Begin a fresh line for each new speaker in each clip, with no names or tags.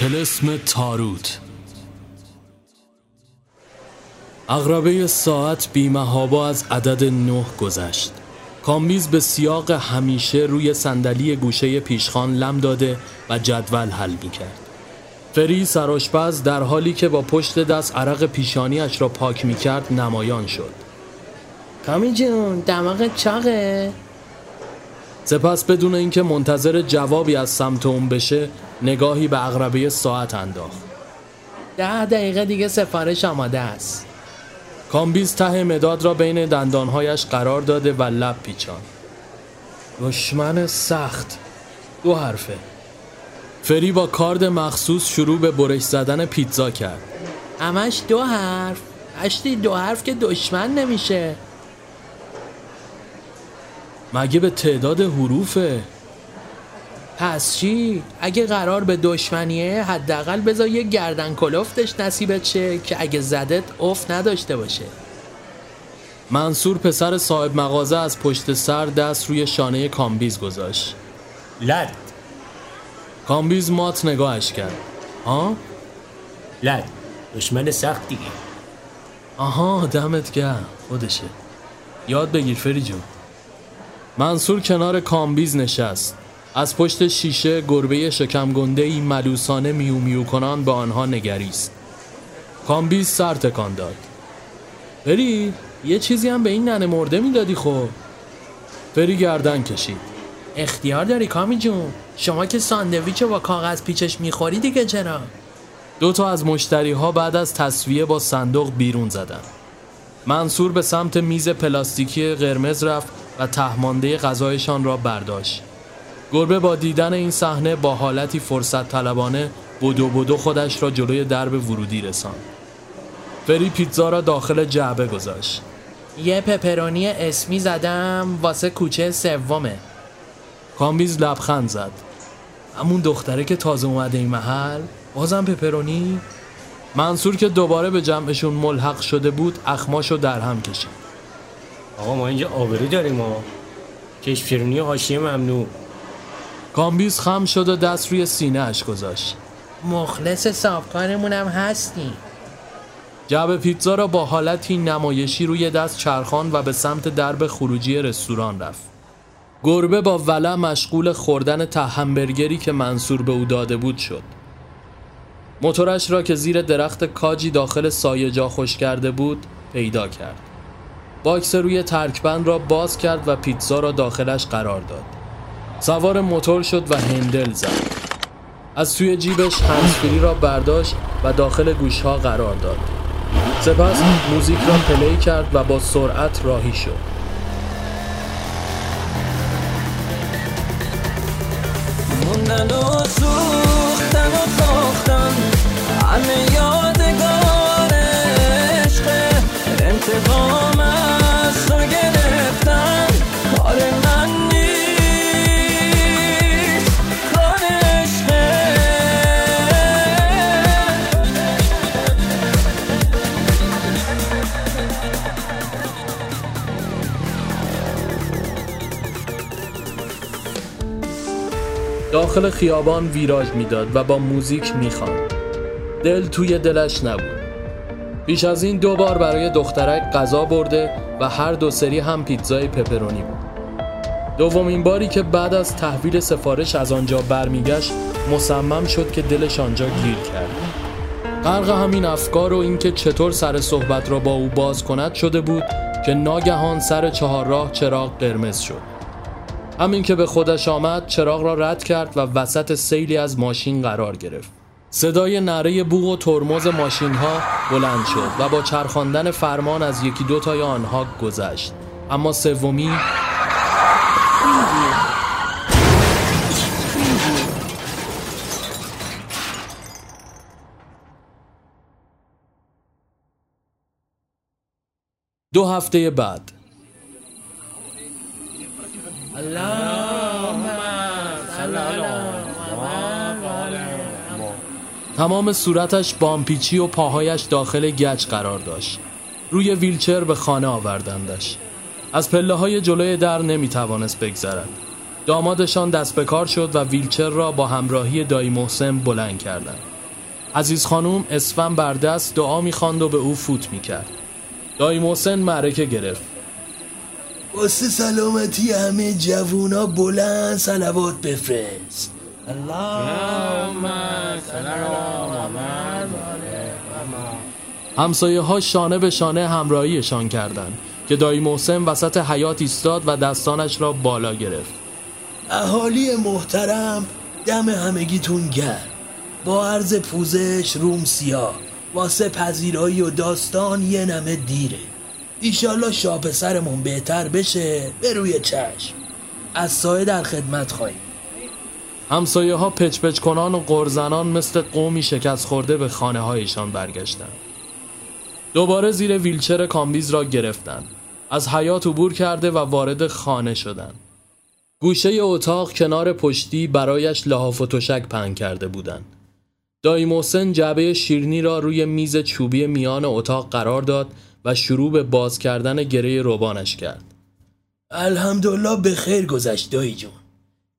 تلسم تاروت اغربه ساعت بیمهابا از عدد نه گذشت کامبیز به سیاق همیشه روی صندلی گوشه پیشخان لم داده و جدول حل می کرد. فری سراشپز در حالی که با پشت دست عرق پیشانیش را پاک می کرد نمایان شد.
کامی جون دماغ چاقه
سپس بدون اینکه منتظر جوابی از سمت اون بشه نگاهی به اغربه ساعت انداخت.
ده دقیقه دیگه سفارش آماده است.
کامبیز ته مداد را بین دندانهایش قرار داده و لب پیچان دشمن سخت. دو حرفه. فری با کارد مخصوص شروع به برش زدن پیتزا کرد.
همش دو حرف. هشتی دو حرف که دشمن نمیشه.
مگه به تعداد حروفه؟
پس چی؟ اگه قرار به دشمنیه حداقل بذار یه گردن کلفتش نصیبت شه که اگه زدت افت نداشته باشه.
منصور پسر صاحب مغازه از پشت سر دست روی شانه کامبیز گذاشت.
لد.
کامبیز مات نگاهش کرد. ها؟
لد. دشمن سخت دیگه.
آها دمت گرم خودشه. یاد بگیر فری جون منصور کنار کامبیز نشست. از پشت شیشه گربه شکم گنده ای ملوسانه میو میو کنان به آنها نگریست. کامبیز سر تکان داد. فری یه چیزی هم به این ننه مرده می‌دادی خب فری گردن کشید.
اختیار داری کامی جون؟ شما که ساندویچ با کاغذ پیچش می‌خوری دیگه چرا؟
دو تا از مشتری ها بعد از تصویه با صندوق بیرون زدن. منصور به سمت میز پلاستیکی قرمز رفت و تهمانده غذایشان را برداشت. گربه با دیدن این صحنه با حالتی فرصت طلبانه بدو بدو خودش را جلوی درب ورودی رساند. فری پیتزا را داخل جعبه گذاشت.
یه پپرونی اسمی زدم واسه کوچه سومه
کامبیز لبخند زد. همون دختره که تازه اومده این محل بازم پپرونی؟ منصور که دوباره به جمعشون ملحق شده بود اخماشو در هم کشید.
آقا ما اینجا آبرو داریم ما کشفرونی حاشیه ممنوع
کامبیز خم شد و دست روی سینه اش گذاشت.
مخلص صافکارمونم هستی
جعبه پیتزا را با حالتی نمایشی روی دست چرخان و به سمت درب خروجی رستوران رفت. گربه با ولع مشغول خوردن ته همبرگری که منصور به او داده بود شد. موتورش را که زیر درخت کاجی داخل سایه جا خوش کرده بود پیدا کرد. box روی ترکبند را باز کرد و پیتزا را داخلش قرار داد. سوار موتور شد و هندل زد. از توی جیبش هنسفری را برداشت و داخل گوشها قرار داد. سپس موزیک را play کرد و با سرعت راهی شد.
موندن و سوختن و ساختن همه
داخل خیابان ویراژ می‌داد و با موزیک می‌خواند. دل توی دلش نبود. بیش از این دو بار برای دخترک غذا برده و هر دو سری هم پیتزای پپرونی بود. دومین باری که بعد از تحویل سفارش از آنجا برمیگشت مصمم شد که دلش آنجا گیر کرد. غرق همین افکار و اینکه چطور سر صحبت را با او باز کند شده بود که ناگهان سر چهارراه چراغ قرمز شد. همین که به خودش آمد چراغ را رد کرد و وسط سیلی از ماشین قرار گرفت. صدای نره بوغ و ترمز ماشین ها بلند شد و با چرخاندن فرمان از یکی دو تای آنها گذشت. اما سومی دو هفته بعد تمام صورتش بامپیچی و پاهایش داخل گچ قرار داشت. روی ویلچر به خانه آوردندش. از پله های جلوی در نمی توانست بگذرد. دامادشان دست به کار شد و ویلچر را با همراهی دایی محسن بلند کردند. عزیز خانوم اسفن بر دست دعا می‌خواند و به او فوت می‌کرد. دایی محسن معرکه گرفت.
واسه سلامتی همه جوونا بلند سلوات بفرست.
همسایه ها شانه به شانه همراهیشان کردند که دایی محسن وسط حیات ایستاد و دستانش را بالا گرفت.
اهالی محترم دم همگیتون گرم. با عرض پوزش روم سیاه. واسه پذیرایی و داستان یه نمه دیره. ایشالله شاپسرمون بهتر بشه به روی چشم از سایه در خدمت خواهیم
همسایه ها پچ پچ کنان و غرزنان مثل قومی شکست خورده به خانه هایشان برگشتند. دوباره زیر ویلچر کامبیز را گرفتند. از حیاط عبور کرده و وارد خانه شدند. گوشه اتاق کنار پشتی برایش لحاف و تشک پهن کرده بودند. دایی محسن جعبه شیرنی را روی میز چوبی میان اتاق قرار داد و شروع به باز کردن گره روبانش کرد.
الحمدلله به خیر گذشت دایی جون.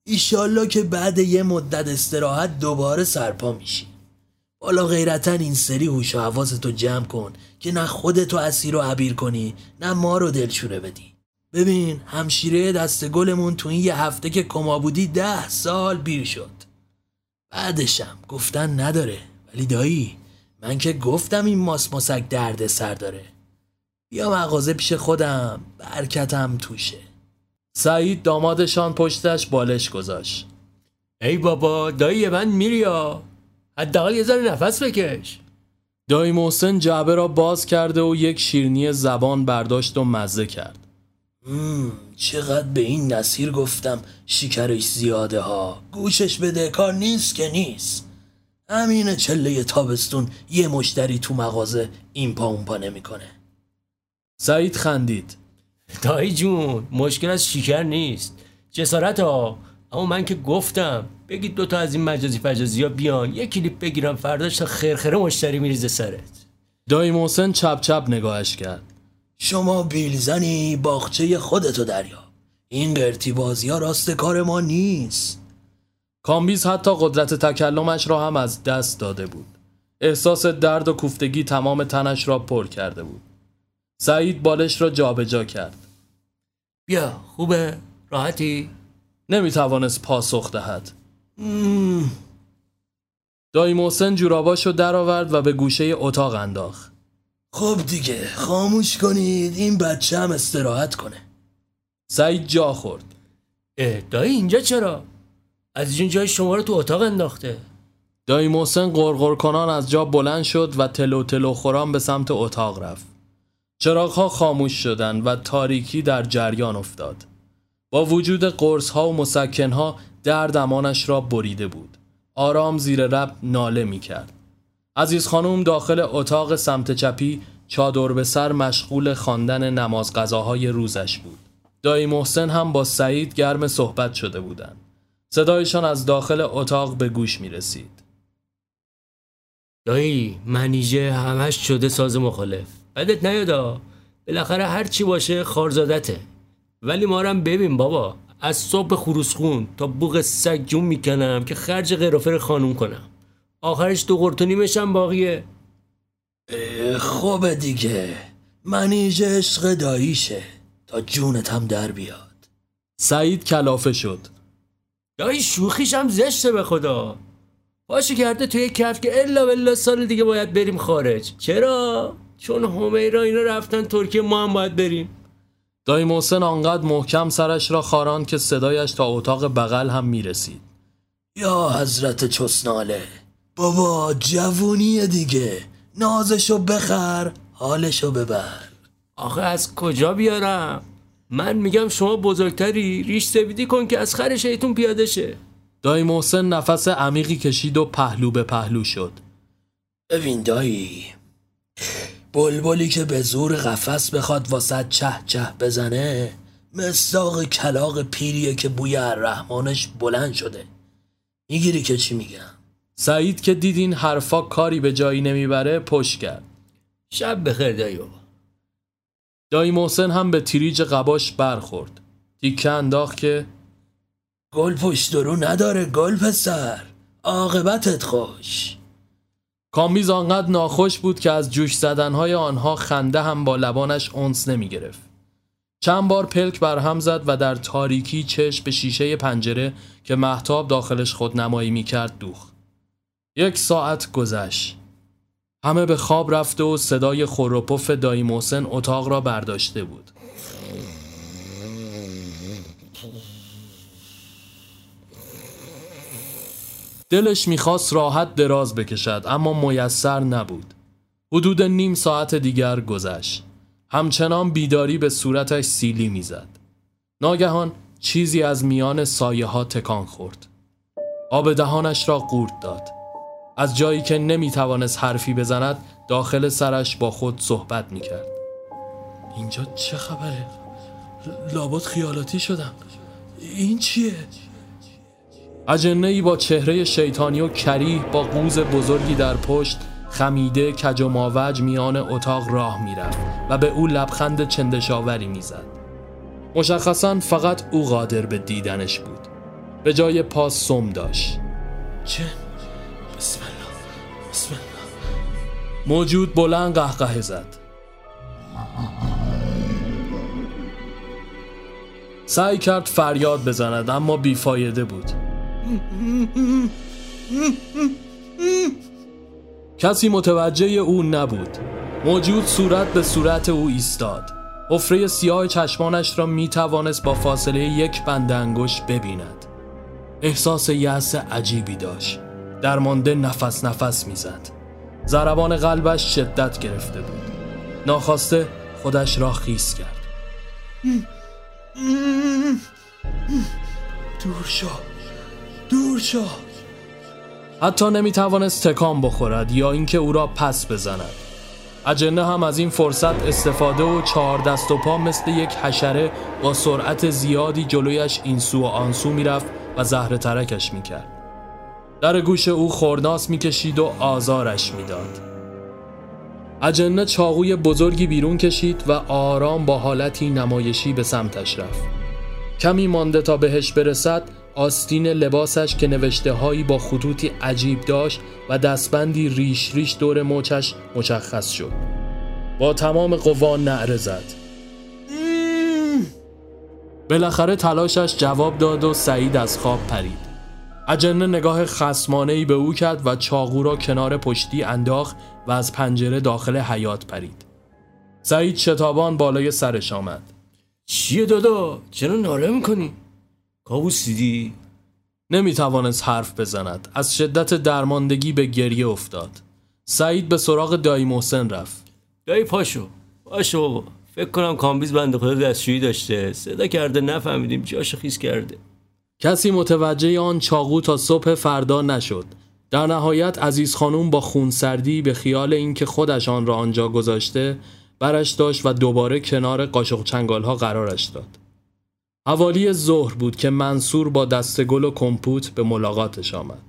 ایشالله که بعد یه مدت استراحت دوباره سرپا میشی. بالا غیرتا این سری هوش و حواستو جمع کن که نه خودتو اسیر و عبیر کنی نه ما رو دلشوره بدی. ببین همشیره دست گلمون تو این یه هفته که کما بودی ده سال بیر شد. بعدشم گفتن نداره. ولی دایی من که گفتم این ماس ماسک درد سر داره. بیا مغازه پیش خودم برکتم توشه.
سعید دامادشان پشتش بالش گذاشت.
ای بابا دایی من میری یا؟ حداقل یه ذره نفس بکش.
دایی محسن جعبه را باز کرده و یک شیرنی زبان برداشت و مزه کرد.
مم، چقدر به این نصیر گفتم شکرش زیاده ها. گوشش بده کار نیست که نیست. همین چله تابستون یه مشتری تو مغازه این پا اون پا نمی‌کنه.
سعید خندید.
دایی جون مشکل از شکر نیست جسارت ها اما من که گفتم بگید دوتا از این مجازی فجازی ها بیان یه کلیپ بگیرم فرداش تا خرخره مشتری میریزه سرت
دایی محسن چپ چپ نگاهش کرد.
شما بیلزنی باغچه خودتو دریا این قرتی بازی ها راست کار ما نیست
کامبیز حتی قدرت تکلمش را هم از دست داده بود. احساس درد و کوفتگی تمام تنش را پر کرده بود. سعید بالش را جابجا کرد.
بیا خوبه راحتی
نمی توانست پاسخ دهد. دایی محسن جوراباش رو درآورد و به گوشه اتاق انداخت.
خب دیگه خاموش کنید این بچه هم استراحت کنه
سعید جا خورد.
اه دایی اینجا چرا از این جای شما رو تو اتاق انداخته
دایی محسن غرغر کنان از جا بلند شد و تلو تلو خوران به سمت اتاق رفت. چراغها خاموش شدند و تاریکی در جریان افتاد. با وجود قرص ها و مسکن ها درد امانش را بریده بود. آرام زیر لب ناله می کرد. عزیز خانم داخل اتاق سمت چپی چادر به سر مشغول خواندن نماز قضاهای روزش بود. دایی محسن هم با سعید گرم صحبت شده بودند. صدایشان از داخل اتاق به گوش می رسید.
دایی منیژه همش شده ساز مخالف بدت نیادا. بالاخره هر چی باشه خارزادته. ولی ما هم ببین بابا. از صبح خروسخون تا بوق سگ جون می‌کنم که خرج قرافر خانوم کنم. آخرش دو قرت و نیمشم باقیه.
خوبه دیگه. منیژ عشق داییشه. تا جونت هم در بیاد.
سعید کلافه شد.
دایی شوخیش هم زشته به خدا. پاشو کرده توی کف که الا بلا سال دیگه باید بریم خارج. چرا؟ چون همیرا اینا رفتن ترکیه ما هم باید بریم.
دایی محسن آنقدر محکم سرش را خاراند که صدایش تا اتاق بغل هم می رسید.
یا حضرت چسناله بابا جوونیه دیگه. نازشو بخر حالشو ببر.
آخه از کجا بیارم؟ من میگم شما بزرگتری ریش سفیدی کن که از خر شیطون پیاده شه.
دایی محسن نفس عمیقی کشید و پهلو به پهلو شد.
ببین دایی بلبلی که به زور قفس بخواد واسه چه چه بزنه مصداق کلاق پیریه که بوی الرحمانش بلند شده می‌گیری که چی میگم
سعید که دید این حرفا کاری به جایی نمی‌بره پشت کرد.
شب بخیر دایی بابا
دایی محسن هم به تریج قباش برخورد. تیکه انداخت که
گل پشت رو نداره گل پسر عاقبتت خوش
کامبیز آنقدر ناخوش بود که از جوش زدنهای آنها خنده هم با لبانش اونس نمی گرفت. چند بار پلک بر هم زد و در تاریکی چشم به شیشه پنجره که محتاب داخلش خودنمایی می کرد دوخ. یک ساعت گذشت. همه به خواب رفته و صدای خوروپف دایی محسن اتاق را برداشته بود. دلش می‌خواست راحت دراز بکشد اما میسر نبود. حدود نیم ساعت دیگر گذشت. همچنان بیداری به صورتش سیلی می‌زد. ناگهان چیزی از میان سایه ها تکان خورد. آب دهانش را قورت داد. از جایی که نمی‌توانست حرفی بزند داخل سرش با خود صحبت می‌کرد.
اینجا چه خبره؟ لابد خیالاتی شدم این چیه؟
اجنه ای با چهره شیطانی و کریه با قوز بزرگی در پشت خمیده کج و ماوج میان اتاق راه می‌رفت و به او لبخند چندشاوری می‌زد. مشخصا فقط او قادر به دیدنش بود. به جای پاس سم داشت.
چه؟ بسم الله بسم الله
موجود بلند قهقه زد. سعی کرد فریاد بزند اما بیفایده بود. کسی متوجه او نبود. موجود صورت به صورت او ایستاد. حفره سیاه چشمانش را می توانست با فاصله یک بند انگشت ببیند. احساس یأس عجیبی داشت. درمانده نفس نفس می‌زد ضربان قلبش شدت گرفته بود. ناخواسته خودش را خیس کرد.
دور شو. دور شو.
حتی نمی توانست تکان بخورد یا اینکه او را پس بزند. اجنه هم از این فرصت استفاده و چهار دست و پا مثل یک حشره با سرعت زیادی جلویش این سو و آن سو می‌رفت و زهر ترکش می‌کرد. در گوش او خورناس می‌کشید و آزارش می‌داد. اجنه چاقوی بزرگی بیرون کشید و آرام با حالتی نمایشی به سمتش رفت. کمی مانده تا بهش برسد آستین لباسش که نوشته هایی با خطوطی عجیب داشت و دستبندی ریش ریش دور موچش مشخص شد. با تمام قوا نعره زد. بالاخره تلاشش جواب داد و سعید از خواب پرید. اجنه نگاه خسمانه به او کرد و چاقو را کنار پشتی انداخت و از پنجره داخل حیات پرید. سعید شتابان بالای سرش آمد.
چیه دادا؟ چرا ناله می‌کنی؟ کابوس دیدی
نمی توانست حرف بزند. از شدت درماندگی به گریه افتاد. سعید به سراغ دایی محسن رفت.
دایی پاشو. پاشو. بابا فکر کنم کامبیز بنده خدا دستشویی داشته. صدا کرده نفهمیدیم جاشو خیس کرده.
کسی متوجه آن چاقو تا صبح فردا نشد. در نهایت عزیز خانوم با خونسردی به خیال اینکه خودش آن را آنجا گذاشته برش داشت و دوباره کنار قاشق چنگال ها قرارش داد. حوالی ظهر بود که منصور با دست گل و کمپوت به ملاقاتش آمد.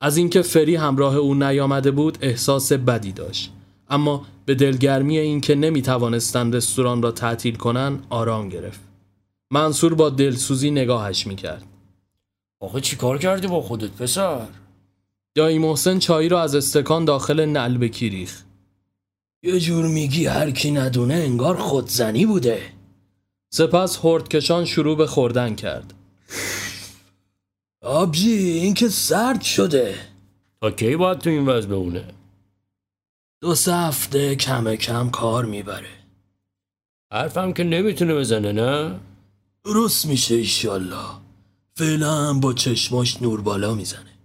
از اینکه فری همراه او نیامده بود احساس بدی داشت. اما به دلگرمی اینکه نمی توانستند رستوران را تعطیل کنند آرام گرفت. منصور با دلسوزی نگاهش می‌کرد.
آخه چی کار کردی با خودت پسر؟
دایی محسن چایی را از استکان داخل نلبکی ریخ
یه جور میگی هر کی ندونه انگار خودزنی بوده.
سپس هردکشان شروع به خوردن کرد.
آبجی این که سرد شده.
تا کی باید تو این وضع بمونه؟
دو سه هفته کم کم کار می‌بره.
حرفم که نمی‌تونه بزنه نه؟
درست میشه ایشالله. فعلا با چشماش نور بالا می‌زنه.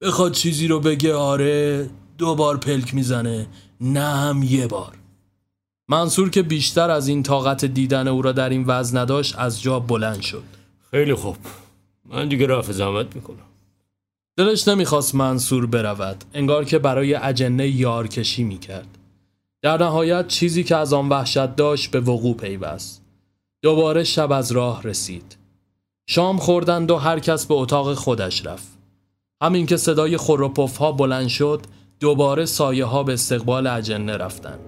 بخواد چیزی رو بگه آره دو بار پلک می‌زنه نه هم یه بار.
منصور که بیشتر از این طاقت دیدن او را در این وضع نداشت از جا بلند شد.
خیلی خوب. من دیگه رفع زحمت می‌کنم.
دلش نمی‌خواست منصور برود. انگار که برای اجنه یارکشی می‌کرد. در نهایت چیزی که از آن وحشت داشت به وقوع پیوست. دوباره شب از راه رسید. شام خوردند و هر کس به اتاق خودش رفت. همین که صدای خروپف ها بلند شد دوباره سایه ها به استقبال اجنه رفتند.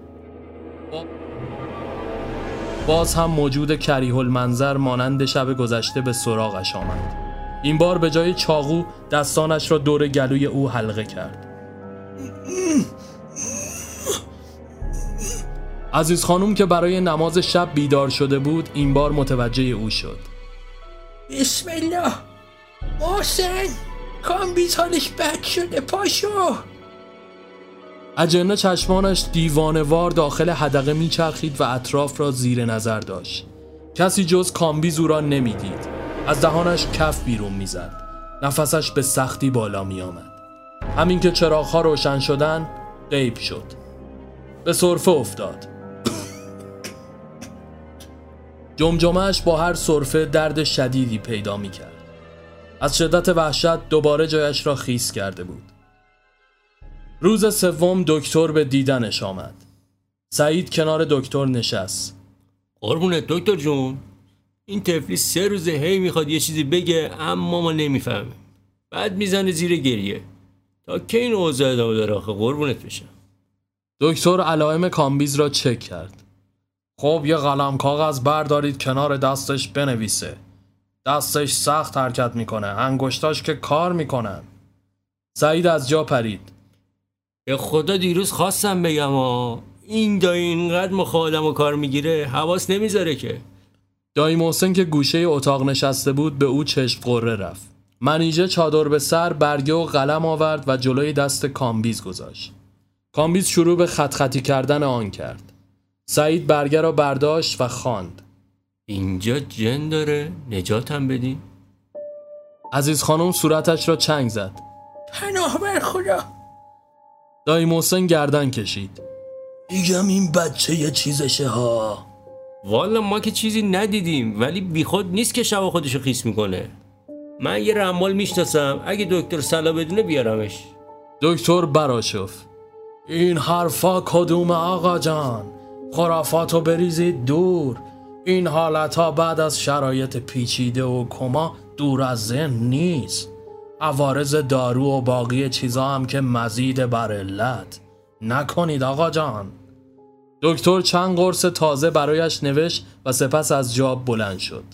خب. باز هم موجود کریه منظر مانند شب گذشته به سراغش آمد. این بار به جای چاقو دستانش را دور گلوی او حلقه کرد. عزیز خانم که برای نماز شب بیدار شده بود این بار متوجه او شد.
بسم الله. محسن کامبیز حالش بد شده پاشو.
اجنه چشمانش دیوانه‌وار داخل حدقه میچرخید و اطراف را زیر نظر داشت. کسی جز کامبیز او را نمی‌دید. از دهانش کف بیرون می‌زد. نفسش به سختی بالا می آمد همین که چراغها روشن شدن غیب شد. به صرفه افتاد. جمجمهش با هر صرفه درد شدیدی پیدا می کرد از شدت وحشت دوباره جایش را خیس کرده بود. روز سوم دکتر به دیدنش آمد. سعید کنار دکتر نشست.
قربونت دکتر جون. این تفلی سه روز هی می‌خواد یه چیزی بگه اما ما نمی‌فهمه بعد می‌زنه زیر گریه. تا کی این اوضاع ادامه داره آخه؟ قربونت بشم.
دکتر علائم کامبیز را چک کرد. خب یه قلم کاغذ بردارید کنار دستش بنویسه. دستش سخت حرکت می‌کنه انگشتاش که کار می‌کنن. سعید از جا پرید.
به خدا دیروز خواستم بگم ها این دایی اینقدر مخ آدم و کار می‌گیره حواس نمی‌ذاره که.
دایی محسن که گوشه اتاق نشسته بود به او چشم غره رفت. منیژه چادر به سر برگه و قلم آورد و جلوی دست کامبیز گذاشت. کامبیز شروع به خط خطی کردن آن کرد. سعید برگه را برداشت و خواند.
اینجا جن داره نجاتم بدین.
عزیز خانم صورتش را چنگ زد.
پناه بر خدا.
دایی محسن گردن کشید.
میگم این بچه یه چیزشه ها.
والا ما که چیزی ندیدیم ولی بیخود نیست که شب خودشو خیس می‌کنه. من یه رمال می‌شناسم اگه دکتر سلا بدونه بیارمش.
دکتر براشف. این حرفا کدوم آقا جان؟ خرافاتو بریزید دور. این حالت ها بعد از شرایط پیچیده و کما دور از ذهن نیست. عوارض دارو و باقی چیزا هم که مزید بر علت. نکنید آقا جان. دکتر چند قرص تازه برایش نوشت و سپس از جاب بلند شد.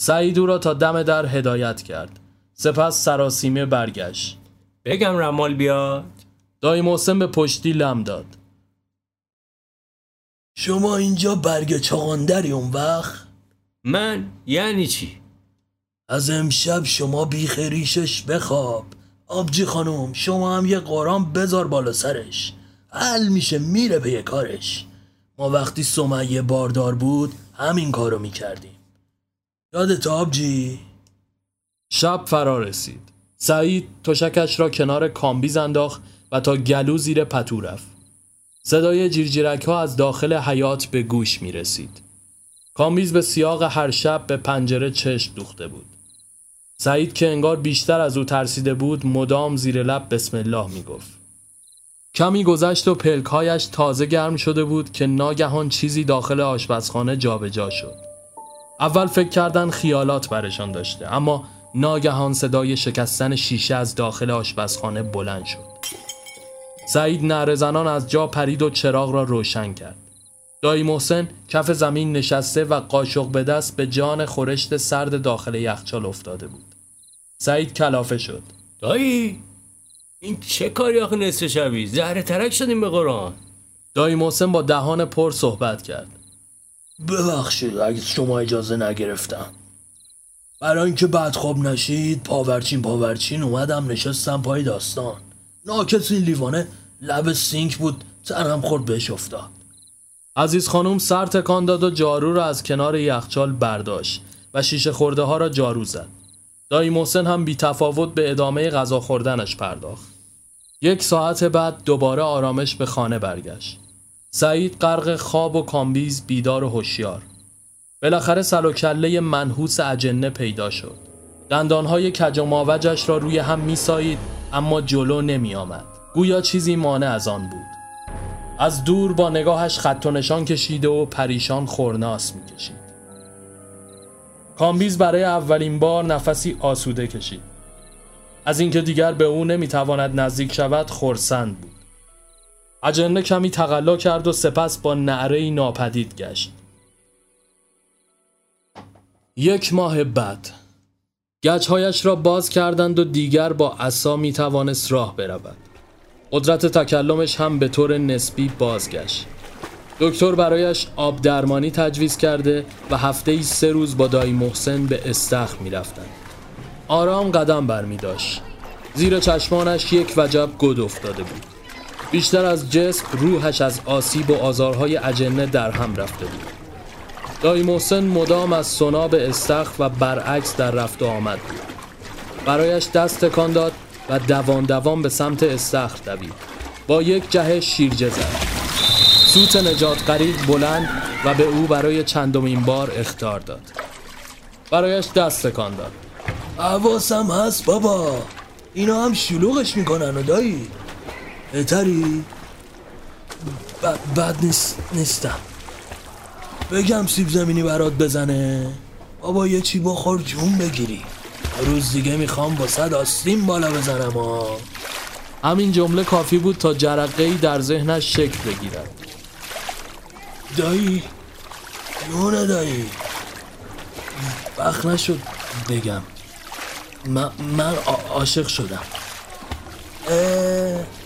سعید او را تا دم در هدایت کرد. سپس سراسیمه برگشت.
بگم رمال بیاد.
دایی محسن به پشتی لم داد.
شما اینجا برگ چاقاندری اون وقت؟
من؟ یعنی چی؟
از امشب شما بیخریشش بخواب. آبجی خانم شما هم یه قرآن بذار بالا سرش. حل میشه میره به کارش. ما وقتی سمیه باردار بود همین کارو می‌کردیم. یادته آبجی؟
شب فرا رسید. سعید تشکش را کنار کامبیز انداخت و تا گلو زیر پتو رفت. صدای جیرجیرک ها از داخل حیاط به گوش می رسید کامبیز به سیاق هر شب به پنجره چشم دوخته بود. سعید که انگار بیشتر از او ترسیده بود مدام زیر لب بسم الله می گفت کمی گذشت و پلکهایش تازه گرم شده بود که ناگهان چیزی داخل آشپزخانه جابجا شد. اول فکر کردن خیالات برشان داشته اما ناگهان صدای شکستن شیشه از داخل آشپزخانه بلند شد. سعید نعره زنان از جا پرید و چراغ را روشن کرد. دایی محسن کف زمین نشسته و قاشق به دست به جان خورشت سرد داخل یخچال افتاده بود. سعید کلافه شد.
دایی این چه کاری آخه نصف شبی؟ زهره ترک شدیم به قرآن.
دایی محسن با دهان پر صحبت کرد.
ببخشید اگه شما اجازه نگرفتم. برای اینکه بدخواب نشید پاورچین پاورچین اومدم نشستم پای داستان. ناکس این لیوانه لب سینک بود سرم خورد بهش افتاد.
عزیز خانم سر تکان داد و جارو را از کنار یخچال برداشت و شیشه خورده ها را جارو زد. دایی محسن هم بی تفاوت به ادامه غذا خوردنش پرداخت. یک ساعت بعد دوباره آرامش به خانه برگشت. سعید غرق خواب و کامبیز بیدار و هوشیار. بالاخره سر و کله منحوس اجنه پیدا شد. دندانهای کج و ماوجش را روی هم میسایید اما جلو نمی آمد گویا چیزی مانع از آن بود. از دور با نگاهش خط و نشان کشیده و پریشان خورناس می کشید کامبیز برای اولین بار نفسی آسوده کشید. از اینکه دیگر به او نمی‌تواند نزدیک شود خورسند بود. اجنه کمی تقلا کرد و سپس با نعره ناپدید گشت. یک ماه بعد گچهایش را باز کردند و دیگر با عصا می توانست راه برود. قدرت تکلمش هم به طور نسبی بازگشت. دکتر برایش آب درمانی تجویز کرده و هفته ای سه روز با دایی محسن به استخر می رفتن. آرام قدم بر می داشت. زیر چشمانش یک وجب گد افتاده بود. بیشتر از جسم روحش از آسیب و آزارهای اجنه در هم رفته بود. دایی محسن مدام از سنا به استخر و برعکس در رفت و آمد بود. برایش دست تکان داد و دوان دوان به سمت استخر دوید. با یک جهش شیرجه زد. سوت نجات قریب بلند و به او برای چندمین بار اختار داد. برایش دست تکان داد.
حواسم هست بابا. اینا هم شلوغش می‌کنن و دایی. بهتری؟ ب- بد نیست نیستم. بگم سیب زمینی برات بزنه. بابا یه چی بخور جون بگیری. روز دیگه می‌خوام با صد آستین بالا بزنم ها
همین جمله کافی بود تا جرقه ای در ذهنش شکل بگیرد.
دایی؟ جون دایی وقت نشد بگم. من, من عا- عاشق شدم.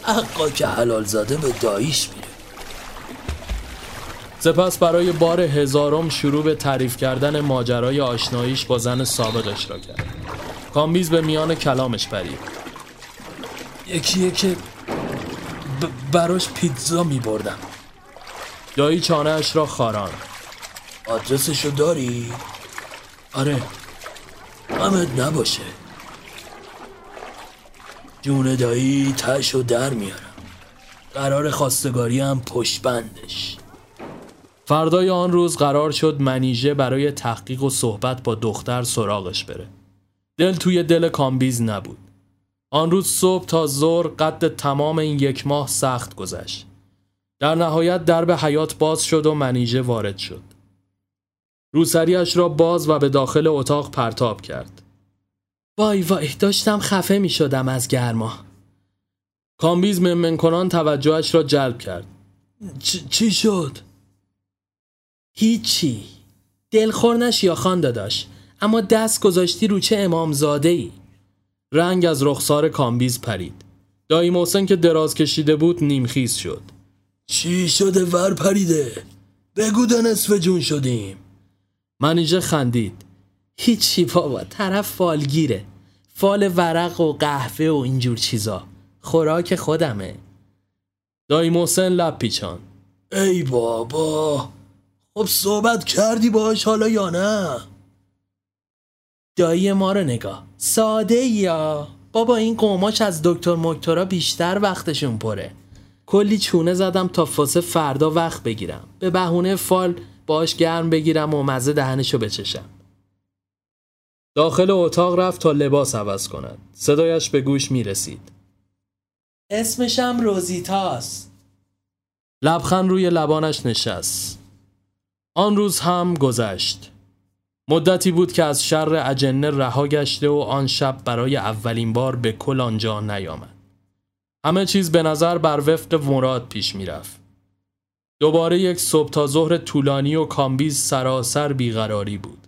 حقا که حلال زاده به داییش میره.
سپس برای بار هزارم شروع به تعریف کردن ماجرای آشناییش با زن سابقش را کرد. کامبیز به میان کلامش پرید.
یکیه که ب- براش پیتزا میبردم.
دایی چانهش را خاران
آدرسشو داری؟ آره غمت نباشه جون دایی تشو در میارم قرار خواستگاری هم پشت بندش
فردای آن روز قرار شد منیژه برای تحقیق و صحبت با دختر سراغش بره. دل توی دل کامبیز نبود. آن روز صبح تا ظهر قد تمام این یک ماه سخت گذشت. در نهایت درب حیاط باز شد و منیژه وارد شد. روسریش را باز و به داخل اتاق پرتاب کرد.
وای وای داشتم خفه می شدم از گرما
کامبیز من‌من کنان توجهش را جلب کرد.
چی شد؟
هیچی دلخور نشیا خان داداش اما دست گذاشتی رو چه امامزاده ای
رنگ از رخسار کامبیز پرید. دایی محسن که دراز کشیده بود نیمخیز شد.
چی شده ور پریده؟ بگو د نصف جون شدیم
منیژه خندید.
هیچی بابا طرف فالگیره فال ورق و قهوه و اینجور چیزا خوراک خودمه
دایی محسن لب پیچاند.
ای بابا خب صحبت کردی باش حالا یا نه؟
دایی ما رو نگاه ساده یا بابا این قوماش از دکتر مکترا بیشتر وقتشون پره کلی چونه زدم تا فاسه فردا وقت بگیرم به بهونه فال باش گرم بگیرم و مزه دهنشو بچشم
داخل اتاق رفت تا لباس عوض کند. صدایش به گوش می رسید.
اسمشم روزیتاست
لبخند روی لبانش نشست. آن روز هم گذشت. مدتی بود که از شر اجنه رها گشته و آن شب برای اولین بار به کل آنجا نیامد. همه چیز به نظر بر وفق مراد پیش می رفت. دوباره یک صبح تا ظهر طولانی و کامبیز سراسر بیقراری بود.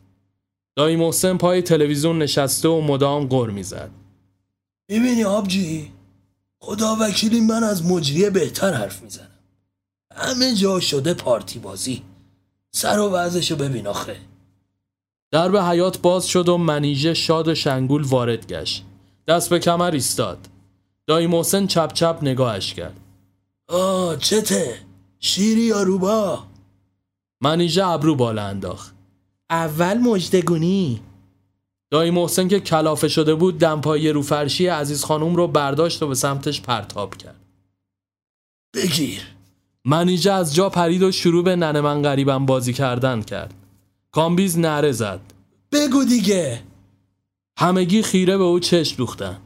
دایی محسن پای تلویزیون نشسته و مدام غر می‌زد.
می‌بینی آبجی خدا وکیلی من از مجریه بهتر حرف می‌زنم همه جا شده پارتی بازی سر و وضعشو ببین آخه
درب حیات باز شد و منیژه شاد و شنگول وارد گشت. دست به کمر ایستاد. دایی محسن چپ چپ نگاهش کرد.
آه چته شیری یا روبا
منیژه ابرو بالا انداخت.
اول مجدگونی
دایی محسن که کلافه شده بود دمپایی رو فرشی عزیز خانوم رو برداشت و به سمتش پرتاب کرد.
بگیر
منیژه از جا پرید و شروع به ننه من غریبم بازی کردن کرد. کامبیز نره زد.
بگو دیگه
همگی خیره به او چشم دوختن.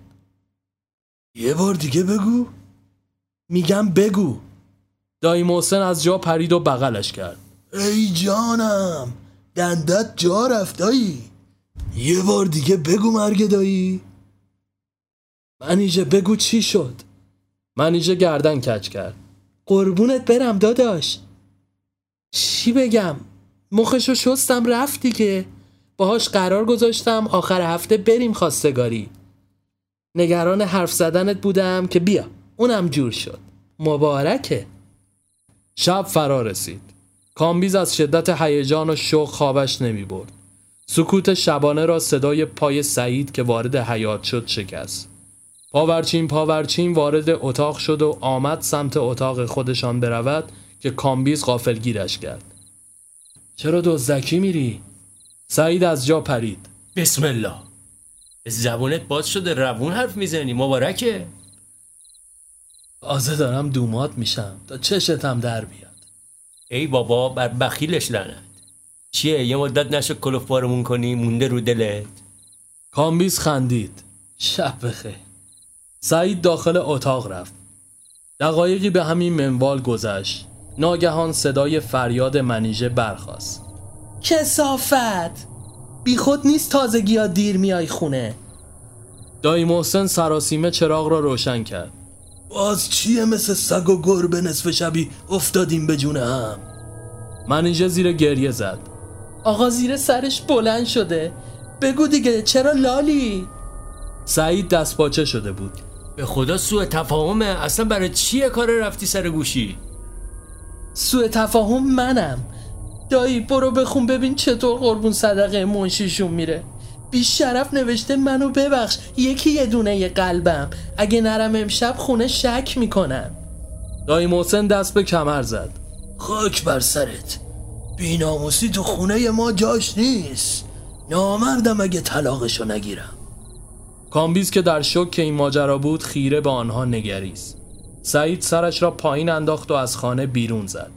یه بار دیگه بگو. میگم بگو.
دایی محسن از جا پرید و بغلش کرد.
ای جانم دندت جا رفت دایی. یه بار دیگه بگو مرگ دایی.
منیژه بگو چی شد؟ منیژه گردن کج کرد.
قربونت برم داداش. چی بگم؟ مخشو شستم رفت دیگه. باهاش قرار گذاشتم آخر هفته بریم خواستگاری. نگران حرف زدنت بودم که بیا. اونم جور شد. مبارکه.
شب فرا رسید. کامبیز از شدت هیجان و شوق خوابش نمی برد. سکوت شبانه را صدای پای سعید که وارد حیاط شد شکست. پاورچین پاورچین وارد اتاق شد و آمد سمت اتاق خودشان برود که کامبیز غافلگیرش کرد. چرا دزدکی میری؟ سعید از جا پرید.
بسم الله. زبونت باز شده روون حرف می‌زنی مبارکه.
تازه دارم دوماد میشم تا چشتم در بیاد.
ای بابا بر بخیلش لعنت. چیه؟ یه مدت نشد کلفت بارمون کنی مونده رو دلت.
کامبیز خندید.
شب بخیر.
سعید داخل اتاق رفت. دقایقی به همین منوال گذشت. ناگهان صدای فریاد منیژه برخاست.
کثافت! بی خود نیست تازگی ها دیر میای خونه.
دایی محسن سراسیمه چراغ را روشن کرد.
باز چیه مثل سگ و گربه نصف شبی افتادیم به جون هم؟
منیژه زیر گریه زد.
آقا زیر سرش بلند شده. بگو دیگه چرا لالی؟
سعید دست پاچه شده بود.
به خدا سوء تفاهمه. اصلا برای چیه کار رفتی سر گوشی؟
سوء تفاهم منم. دایی برو بخون ببین چطور قربون صدقه منشیشون میره. بی شرف نوشته منو ببخش یکی یه دونه یه قلبم. اگه نرم امشب خونه شک می‌کنن
دایی محسن دست به کمر زد.
خاک بر سرت. بیناموسی تو خونه ما جاش نیست. نامردم اگه طلاقشو نگیرم.
کامبیز که در شک این ماجرا بود خیره به آنها نگریست. سعید سرش را پایین انداخت و از خانه بیرون زد.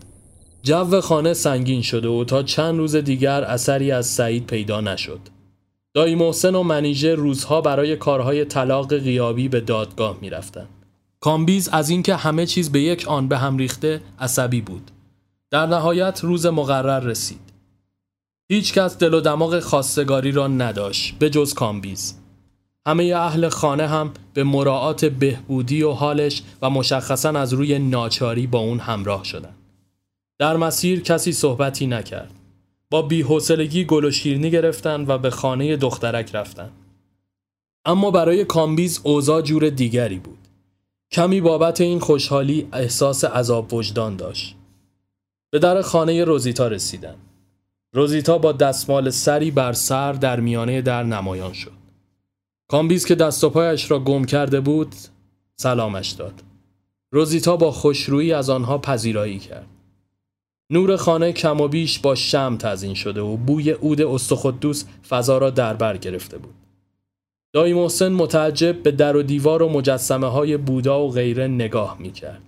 جو خانه سنگین شده و تا چند روز دیگر اثری از سعید پیدا نشد دایی محسن و منیژه روزها برای کارهای طلاق غیابی به دادگاه می رفتن. کامبیز از اینکه همه چیز به یک آن به هم ریخته عصبی بود. در نهایت روز مقرر رسید. هیچ کس دل و دماغ خواستگاری را نداشت به جز کامبیز. همه اهل خانه هم به مراعات بهبودی و حالش و مشخصا از روی ناچاری با اون همراه شدند. در مسیر کسی صحبتی نکرد. با بیحوصلگی گل و شیرینی گرفتن و به خانه دخترک رفتن. اما برای کامبیز اوضاع جور دیگری بود. کمی بابت این خوشحالی احساس عذاب وجدان داشت. به در خانه روزیتا رسیدن. روزیتا با دستمال سری بر سر در میانه در نمایان شد. کامبیز که دست و پایش را گم کرده بود سلامش داد. روزیتا با خوشرویی از آنها پذیرایی کرد. نور خانه کم و بیش با شم تزین شده و بوی عود استخدوس فضا را در بر گرفته بود. دایی محسن متعجب به در و دیوار و مجسمه های بودا و غیره نگاه می کرد.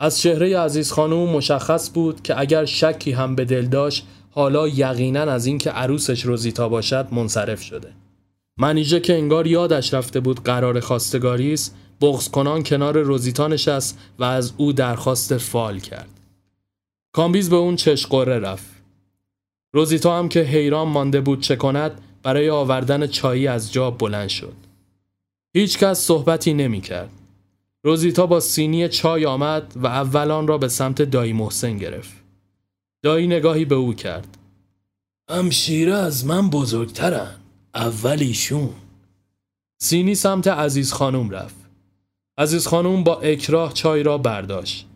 از چهره عزیز خانوم مشخص بود که اگر شکی هم به دل داشت حالا یقینا از اینکه عروسش روزیتا باشد منصرف شده. منیژه که انگار یادش رفته بود قرار خواستگاری است بغض کنان کنار روزیتا نشست و از او درخواست فال کرد. کامبیز به اون چشقره رفت. روزیتا هم که حیران مانده بود چه کند برای آوردن چایی از جا بلند شد. هیچ کس صحبتی نمی کرد. روزیتا با سینی چای آمد و اولان را به سمت دایی محسن گرفت. دایی نگاهی به او کرد.
همشیره از من بزرگترن اول ایشون
سینی سمت عزیز خانوم رفت. عزیز خانوم با اکراه چای را برداشت.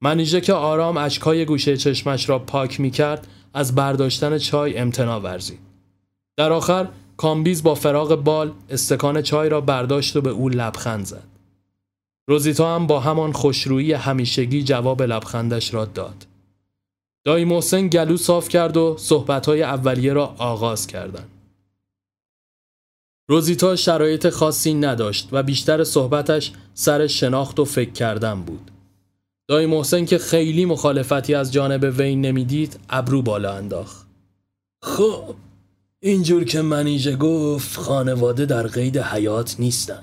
منیژه که آرام اشکای گوشه چشمش را پاک می کرد از برداشتن چای امتنا ورزید. در آخر کامبیز با فراغ بال استکان چای را برداشت و به او لبخند زد. روزیتا هم با همان خوشرویی همیشگی جواب لبخندش را داد. دایی محسن گلو صاف کرد و صحبتهای اولیه را آغاز کردند. روزیتا شرایط خاصی نداشت و بیشتر صحبتش سر شناخت و فکر کردن بود. دایی محسن که خیلی مخالفتی از جانب وی نمی‌دید ابرو بالا انداخت.
خب اینجور که منیژه گفت خانواده در قید حیات نیستن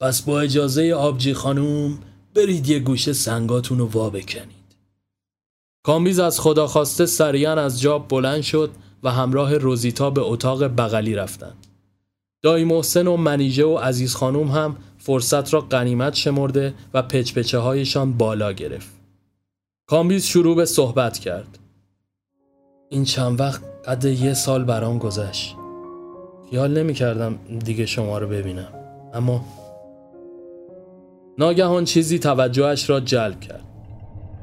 پس با اجازه آبجی خانوم برید یه گوشه سنگاتون رو وا بکنید
کامبیز از خدا خواسته سریعا از جا بلند شد و همراه روزیتا به اتاق بغلی رفتند. دایی محسن و منیژه و عزیز خانوم هم فرصت را غنیمت شمرده و پچپچه هایشان بالا گرفت. کامبیز شروع به صحبت کرد. این چند وقت قد یه سال برام گذشت. خیال نمی کردم دیگه شما رو ببینم. اما ناگهان چیزی توجهش را جلب کرد.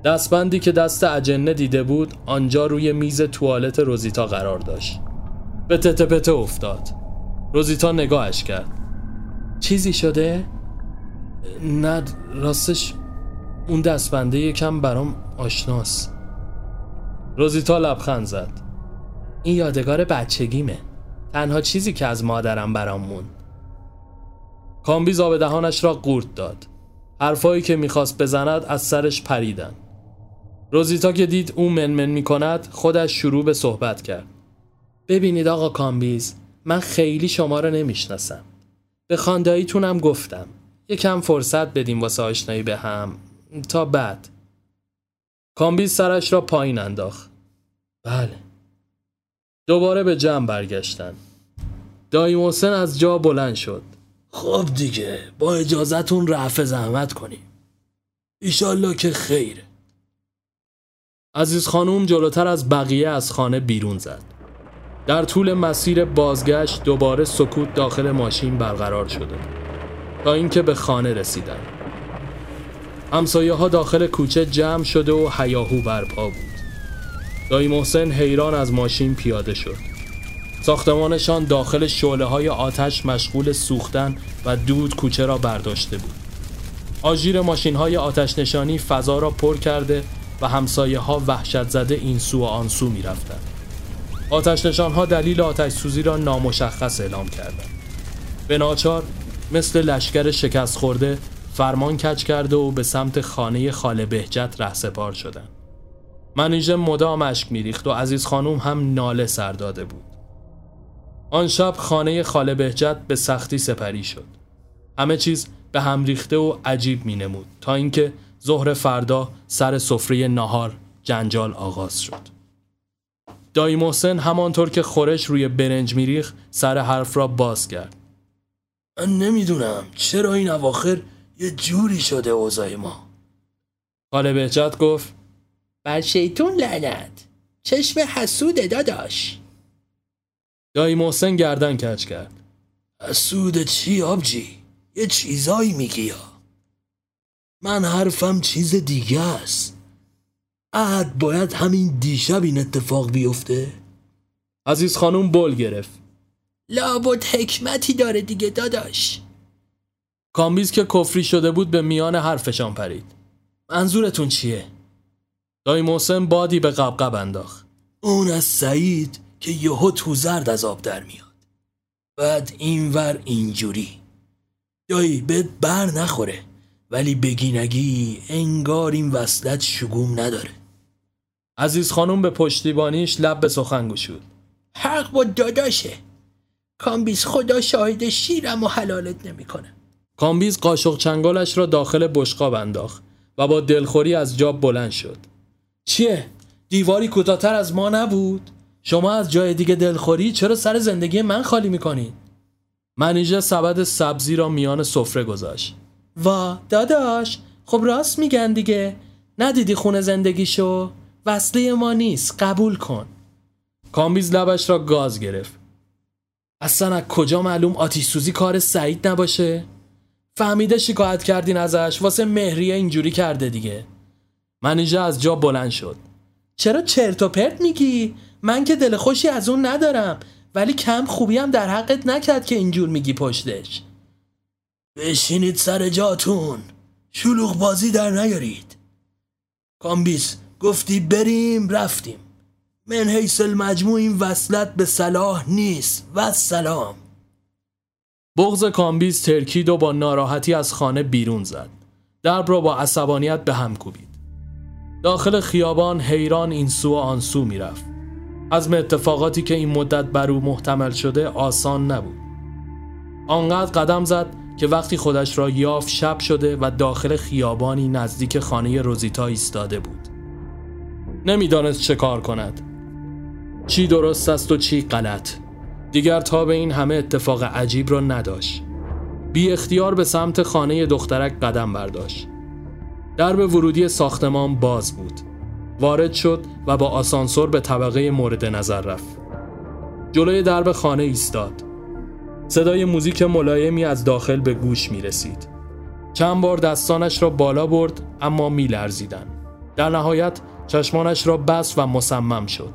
دستبندی که دست اجنه دیده بود آنجا روی میز توالت روزیتا قرار داشت به تته افتاد روزیتا نگاهش کرد. چیزی شده؟ نه راستش اون دستبنده یکم برام آشناست روزیتا لبخند زد. این یادگار بچگیمه. تنها چیزی که از مادرم برام موند. کامبیز آب دهانش را قورت داد. حرفایی که می‌خواست بزند از سرش پریدن. روزیتا که دید او منمن می‌کند خودش شروع به صحبت کرد. ببینید آقا کامبیز من خیلی شما را نمی‌شناسم. به خانداییتونم گفتم. یکم فرصت بدیم واسه آشنایی به هم. تا بعد. کامبیز سرش را پایین انداخت. بله. دوباره به جمع برگشتن. دایی محسن از جا بلند شد.
خب دیگه با اجازتون رفع زحمت کنیم. ایشالله که خیره
عزیز خانوم جلوتر از بقیه از خانه بیرون زد. در طول مسیر بازگشت دوباره سکوت داخل ماشین برقرار شده. تا اینکه به خانه رسیدن. همسایه ها داخل کوچه جمع شده و هیاهو برپا بود. دایی محسن حیران از ماشین پیاده شد. ساختمانشان داخل شعله های آتش مشغول سوختن و دود کوچه را برداشته بود. آژیر ماشین های آتش نشانی فضا را پر کرده و همسایه ها وحشت زده این سو و آن سو می رفتن. آتش نشان ها دلیل آتش سوزی را نامشخص اعلام کردند. به ناچار مثل لشکر شکست خورده فرمان کج کرده و به سمت خانه خاله بهجت رهسپار شدند. منیژه مدام اشک میریخت و عزیز خانوم هم ناله سر داده بود. آن شب خانه خاله بهجت به سختی سپری شد. همه چیز به هم ریخته و عجیب می نمود تا اینکه ظهر فردا سر سفره نهار جنجال آغاز شد. دایی محسن همانطور که خورش روی برنج میریخ سر حرف را باز کرد.
من نمی‌دونم چرا این اواخر یه جوری شده اوضاع ما.
خاله بهجت گفت
بر شیطون لعنت. چشم حسود داداش.
دایی محسن گردن کج کرد.
سود چی آبجی؟ یه چیزایی میگی یا من حرفم چیز دیگه است. عهد باید همین دیشب این اتفاق بیفته
عزیز خانوم بل گرفت.
لابد حکمتی داره دیگه داداش
کامبیز که کفری شده بود به میان حرفشان پرید. منظورتون چیه؟ دایی محسن بادی به غبغب انداخت.
اون از سعید که یهو تو زرد از آب در میاد بعد اینور اینجوری دایی بهت بر نخوره ولی بگی نگی انگار این وصلت شگوم نداره
عزیز خانوم به پشتیبانیش لب به سخن گشود.
حق با داداشه کامبیز خدا شاهد شیرم و حلالت نمی‌کنه
کامبیز قاشق چنگالش را داخل بشقاب انداخت و با دلخوری از جا بلند شد. چیه؟ دیواری کوتاهتر از ما نبود؟ شما از جای دیگه دلخوری چرا سر زندگی من خالی می‌کنید؟ منیژه سبد سبزی را میان سفره گذاشت.
وا داداش خب راست میگن دیگه ندیدی خونه زندگیشو وصله ما نیست قبول کن
کامبیز لبش را گاز گرفت. اصلا از کجا معلوم آتیش سوزی کار سعید نباشه؟ فهمیده شکایت کردین ازش واسه مهریه اینجوری کرده دیگه. منیژه از جا بلند شد.
چرا چرت و پرت میگی من که دل خوشی از اون ندارم ولی کم خوبی هم در حقت نکرد که اینجور میگی پشتش
بشینید سر جاتون شلوغ بازی در نیارید کامبیز گفتی بریم رفتیم من حیث المجموع این وصلت به صلاح نیست و سلام
بغض کامبیز ترکید و با ناراحتی از خانه بیرون زد. درب را با عصبانیت به هم کوبید. داخل خیابان حیران این سو و آن سو می‌رفت. هضم اتفاقاتی که این مدت بر او محتمل شده آسان نبود. آنقدر قدم زد که وقتی خودش را یافت شب شده و داخل خیابانی نزدیک خانه روزیتا ایستاده بود. نمی‌دانست چه کار کند. چی درست است و چی غلط. دیگر تا به این همه اتفاق عجیب را نداشت. بی اختیار به سمت خانه دخترک قدم برداشت. درب ورودی ساختمان باز بود. وارد شد و با آسانسور به طبقه مورد نظر رفت. جلوی درب خانه ایستاد. صدای موزیک ملایمی از داخل به گوش می رسید. چند بار دستانش را بالا برد اما می لرزیدن. در نهایت چشمانش را بست و مصمم شد.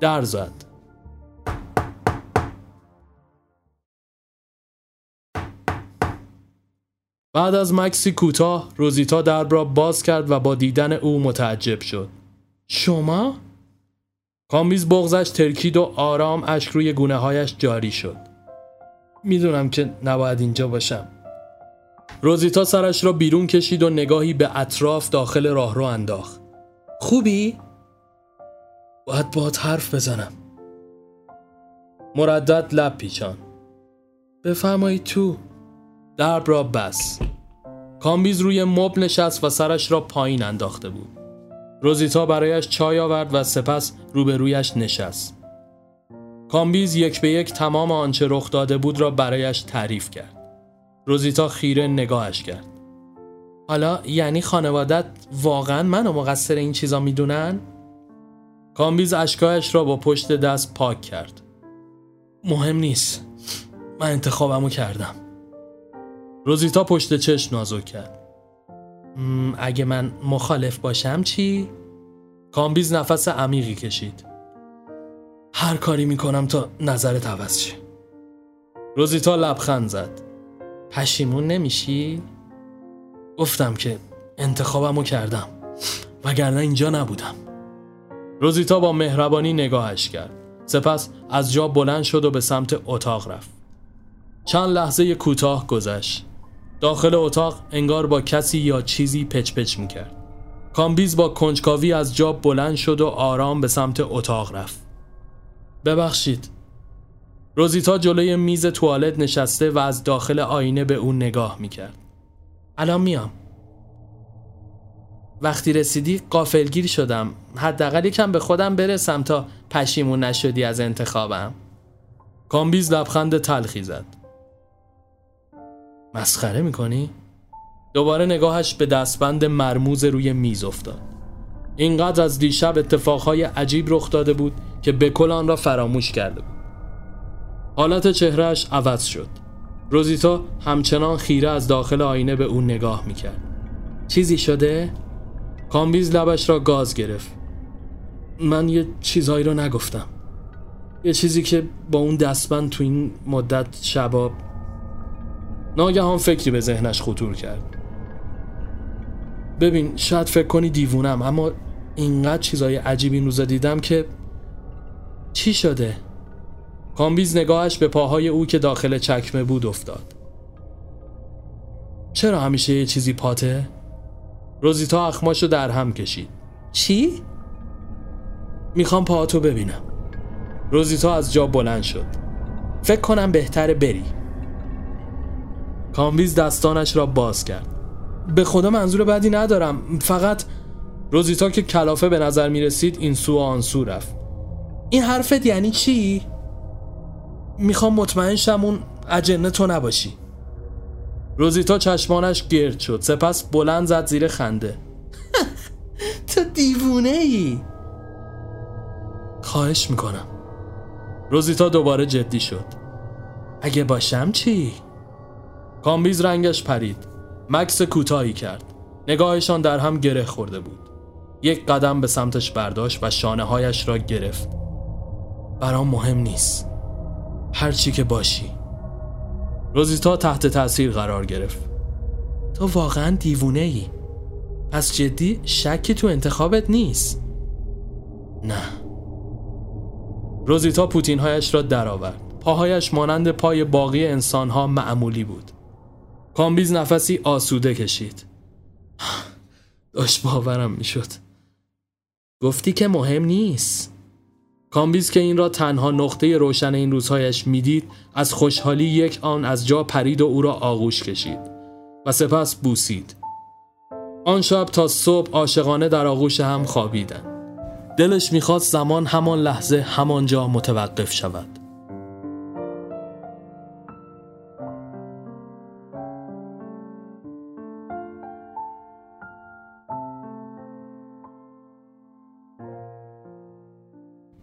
در زد. بعد از مکسی کوتاه روزیتا درب را باز کرد و با دیدن او متعجب شد.
شما؟
کامبیز بغزش ترکید و آرام اشک روی گونه هایش جاری شد. می‌دونم که نباید اینجا باشم. روزیتا سرش را بیرون کشید و نگاهی به اطراف داخل راهرو انداخت.
خوبی؟
باید باید حرف بزنم. مردد لب پیچان
بفرمایید تو.
درب را بس. کامبیز روی مبل نشست و سرش را پایین انداخته بود. روزیتا برایش چای آورد و سپس روبرویش نشست. کامبیز یک به یک تمام آنچه رخ داده بود را برایش تعریف کرد. روزیتا خیره نگاهش کرد.
حالا یعنی خانوادت واقعا منو مقصر این چیزا می‌دونن؟
کامبیز اشکایش را با پشت دست پاک کرد. مهم نیست. من انتخابمو کردم. روزیتا پشت چشم نازک کرد.
اگه من مخالف باشم چی؟
کامبیز نفس عمیقی کشید. هر کاری می‌کنم تا نظرت عوض شه. روزیتا لبخند زد.
پشیمون نمیشی؟
گفتم که انتخابمو کردم وگرنه اینجا نبودم. روزیتا با مهربانی نگاهش کرد. سپس از جا بلند شد و به سمت اتاق رفت. چند لحظه کوتاه گذشت. داخل اتاق انگار با کسی یا چیزی پچ پچ می‌کرد. کامبیز با کنجکاوی از جا بلند شد و آرام به سمت اتاق رفت. ببخشید. روزیتا جلوی میز توالت نشسته و از داخل آینه به اون نگاه می‌کرد.
الان میام. وقتی رسیدی قافلگیر شدم. حداقل یکم به خودم برسم تا پشیمون نشدی از انتخابم.
کامبیز لبخند تلخی زد. مسخره می‌کنی؟ دوباره نگاهش به دستبند مرموز روی میز افتاد. اینقدر از دیشب اتفاقهای عجیب رخ داده بود که به کل آن را فراموش کرده بود. حالت چهرهش عوض شد. روزیتا همچنان خیره از داخل آینه به او نگاه می‌کرد
چیزی شده؟
کامبیز لبش را گاز گرفت من یه چیزهایی رو نگفتم یه چیزی که با اون دستبند تو این مدت شبا ناگهان فکری به ذهنش خطور کرد ببین شاید فکر کنی دیوونم اما اینقدر چیزای عجیب این روزا دیدم که
چی شده؟
کامبیز نگاهش به پاهای او که داخل چکمه بود افتاد. چرا همیشه یه چیزی پاته؟ روزیتا اخماشو در هم کشید.
چی؟
می‌خوام پاهاتو ببینم. روزیتا از جا بلند شد.
فکر کنم بهتره بری.
کامبیز دستانش را باز کرد. به خدا منظور بدی ندارم. فقط روزیتا که کلافه به نظر می رسید این سو و آن سو رفت.
این حرفت یعنی چی؟
می‌خوام مطمئن شم اون اجنه تو نباشی. روزیتا چشمانش گرد شد. سپس بلند زد زیر خنده.
تو دیوونه ای
خواهش می‌کنم. روزیتا دوباره جدی شد.
اگه باشم چی؟
کامبیز رنگش پرید. مکس کوتاهی کرد. نگاهشان در هم گره خورده بود. یک قدم به سمتش برداشت و شانه هایش را گرفت. برام مهم نیست. هر چی که باشی. روزیتا تحت تاثیر قرار گرفت.
تو واقعا دیوونه ای پس جدی شکی تو انتخابت نیست.
نه. روزیتا پوتین هایش را درآورد. پاهایش مانند پای باقی انسان ها معمولی بود. کامبیز نفسی آسوده کشید. داشت باورم می‌شد.
گفتی که مهم نیست.
کامبیز که این را تنها نقطه روشن این روزهایش می‌دید از خوشحالی یک آن از جا پرید و او را آغوش کشید و سپس بوسید. آن شب تا صبح عاشقانه در آغوش هم خوابیدند. دلش می‌خواست زمان همان لحظه همانجا متوقف شود.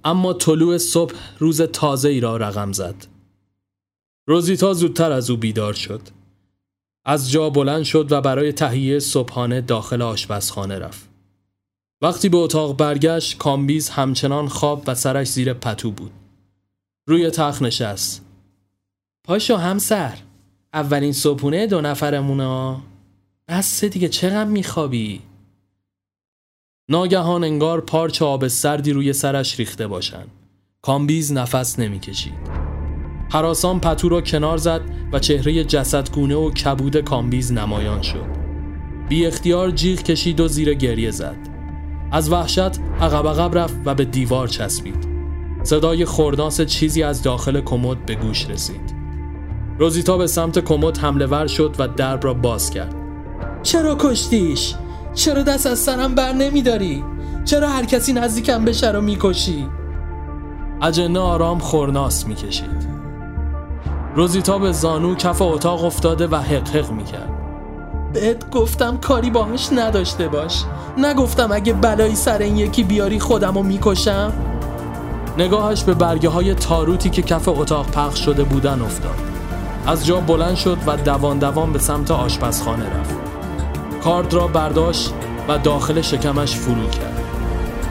اما طلوع صبح روز تازه ای را رقم زد. روزیتا زودتر از او بیدار شد. از جا بلند شد و برای تهیه صبحانه داخل آشپزخانه رفت. وقتی به اتاق برگشت کامبیز همچنان خواب و سرش زیر پتو بود. روی تخت نشست.
پاشو همسر اولین صبحونه دو نفرمونه بس دیگه چقدر میخوابی؟
ناگهان انگار پارچ آب سردی روی سرش ریخته باشند. کامبیز نفس نمی‌کشید. هراسان پتو را کنار زد و چهره جسدگونه و کبود کامبیز نمایان شد. بی اختیار جیغ کشید و زیر گریه زد. از وحشت عقب عقب رفت و به دیوار چسبید. صدای خرناس چیزی از داخل کمد به گوش رسید. روزیتا به سمت کمد حمله ور شد و درب را باز کرد.
چرا کشتیش؟ چرا دست از سرم بر نمیداری؟ چرا هر کسی نزدیکم بشه رو می‌کشی؟
اجنه آرام خورناس می‌کشید. روزیتا به زانو کف اتاق افتاده و حق حق می‌کرد.
بهت گفتم کاری باهاش نداشته باش نگفتم اگه بلایی سر این یکی بیاری خودمو می‌کشم
نگاهش به برگه های تاروتی که کف اتاق پخش شده بودن افتاد از جا بلند شد و دوان دوان به سمت آشپزخانه رفت کارد را برداشت و داخل شکمش فرو کرد.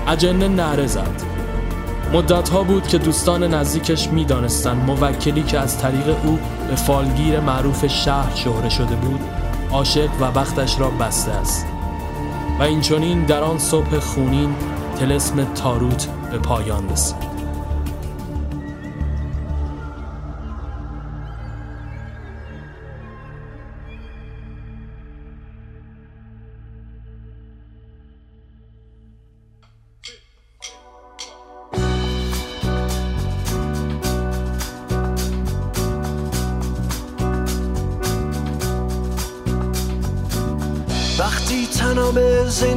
اجنه نهره زد. مدت ها بود که دوستان نزدیکش می‌دانستند موکلی که از طریق او به فالگیر معروف شهر شهره شده بود عاشق و وقتش را بسته است. و اینچنین در آن صبح خونین تلسم تاروت به پایان رسید.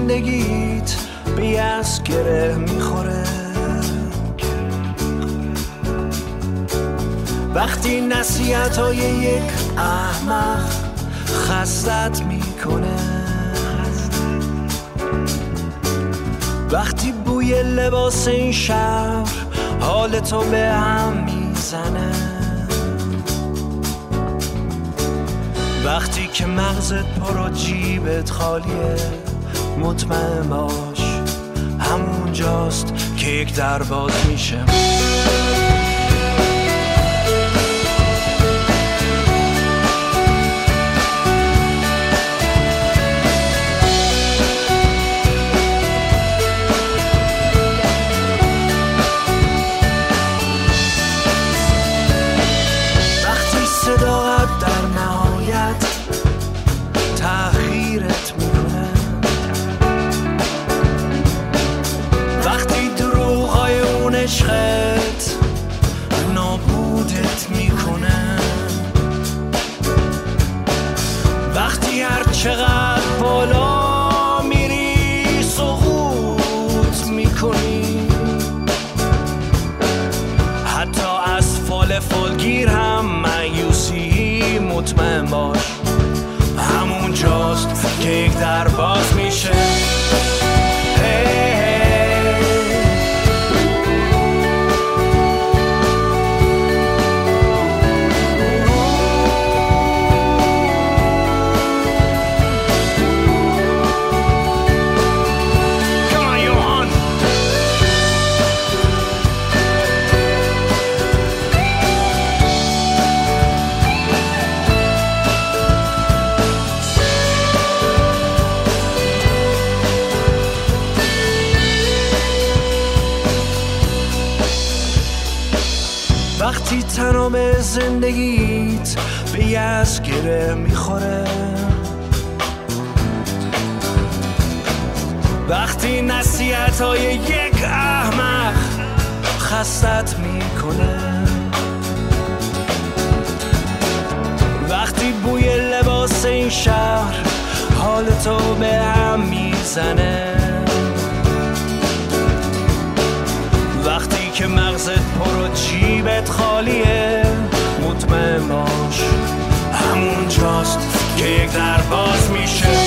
به زندگیت بیاس گره می‌خوره. وقتی نصیحت های یک احمق خستت می‌کنه. وقتی بوی لباس این شهر حال تو به هم می‌زنه. وقتی که مغزت پر و جیبت خالیه. مطمئن باش همونجاست که یک در باز میشه صداقت در نهایت تأخیرت می‌کنه یز گره می‌خوره. وقتی نصیحت های یک احمق خستت می‌کنه. وقتی بوی لباس این شهر حال تو به هم می‌زنه. وقتی که مغزت پر و جیبت خالیه مطمئن باش. همون جاست که یک در باز میشه.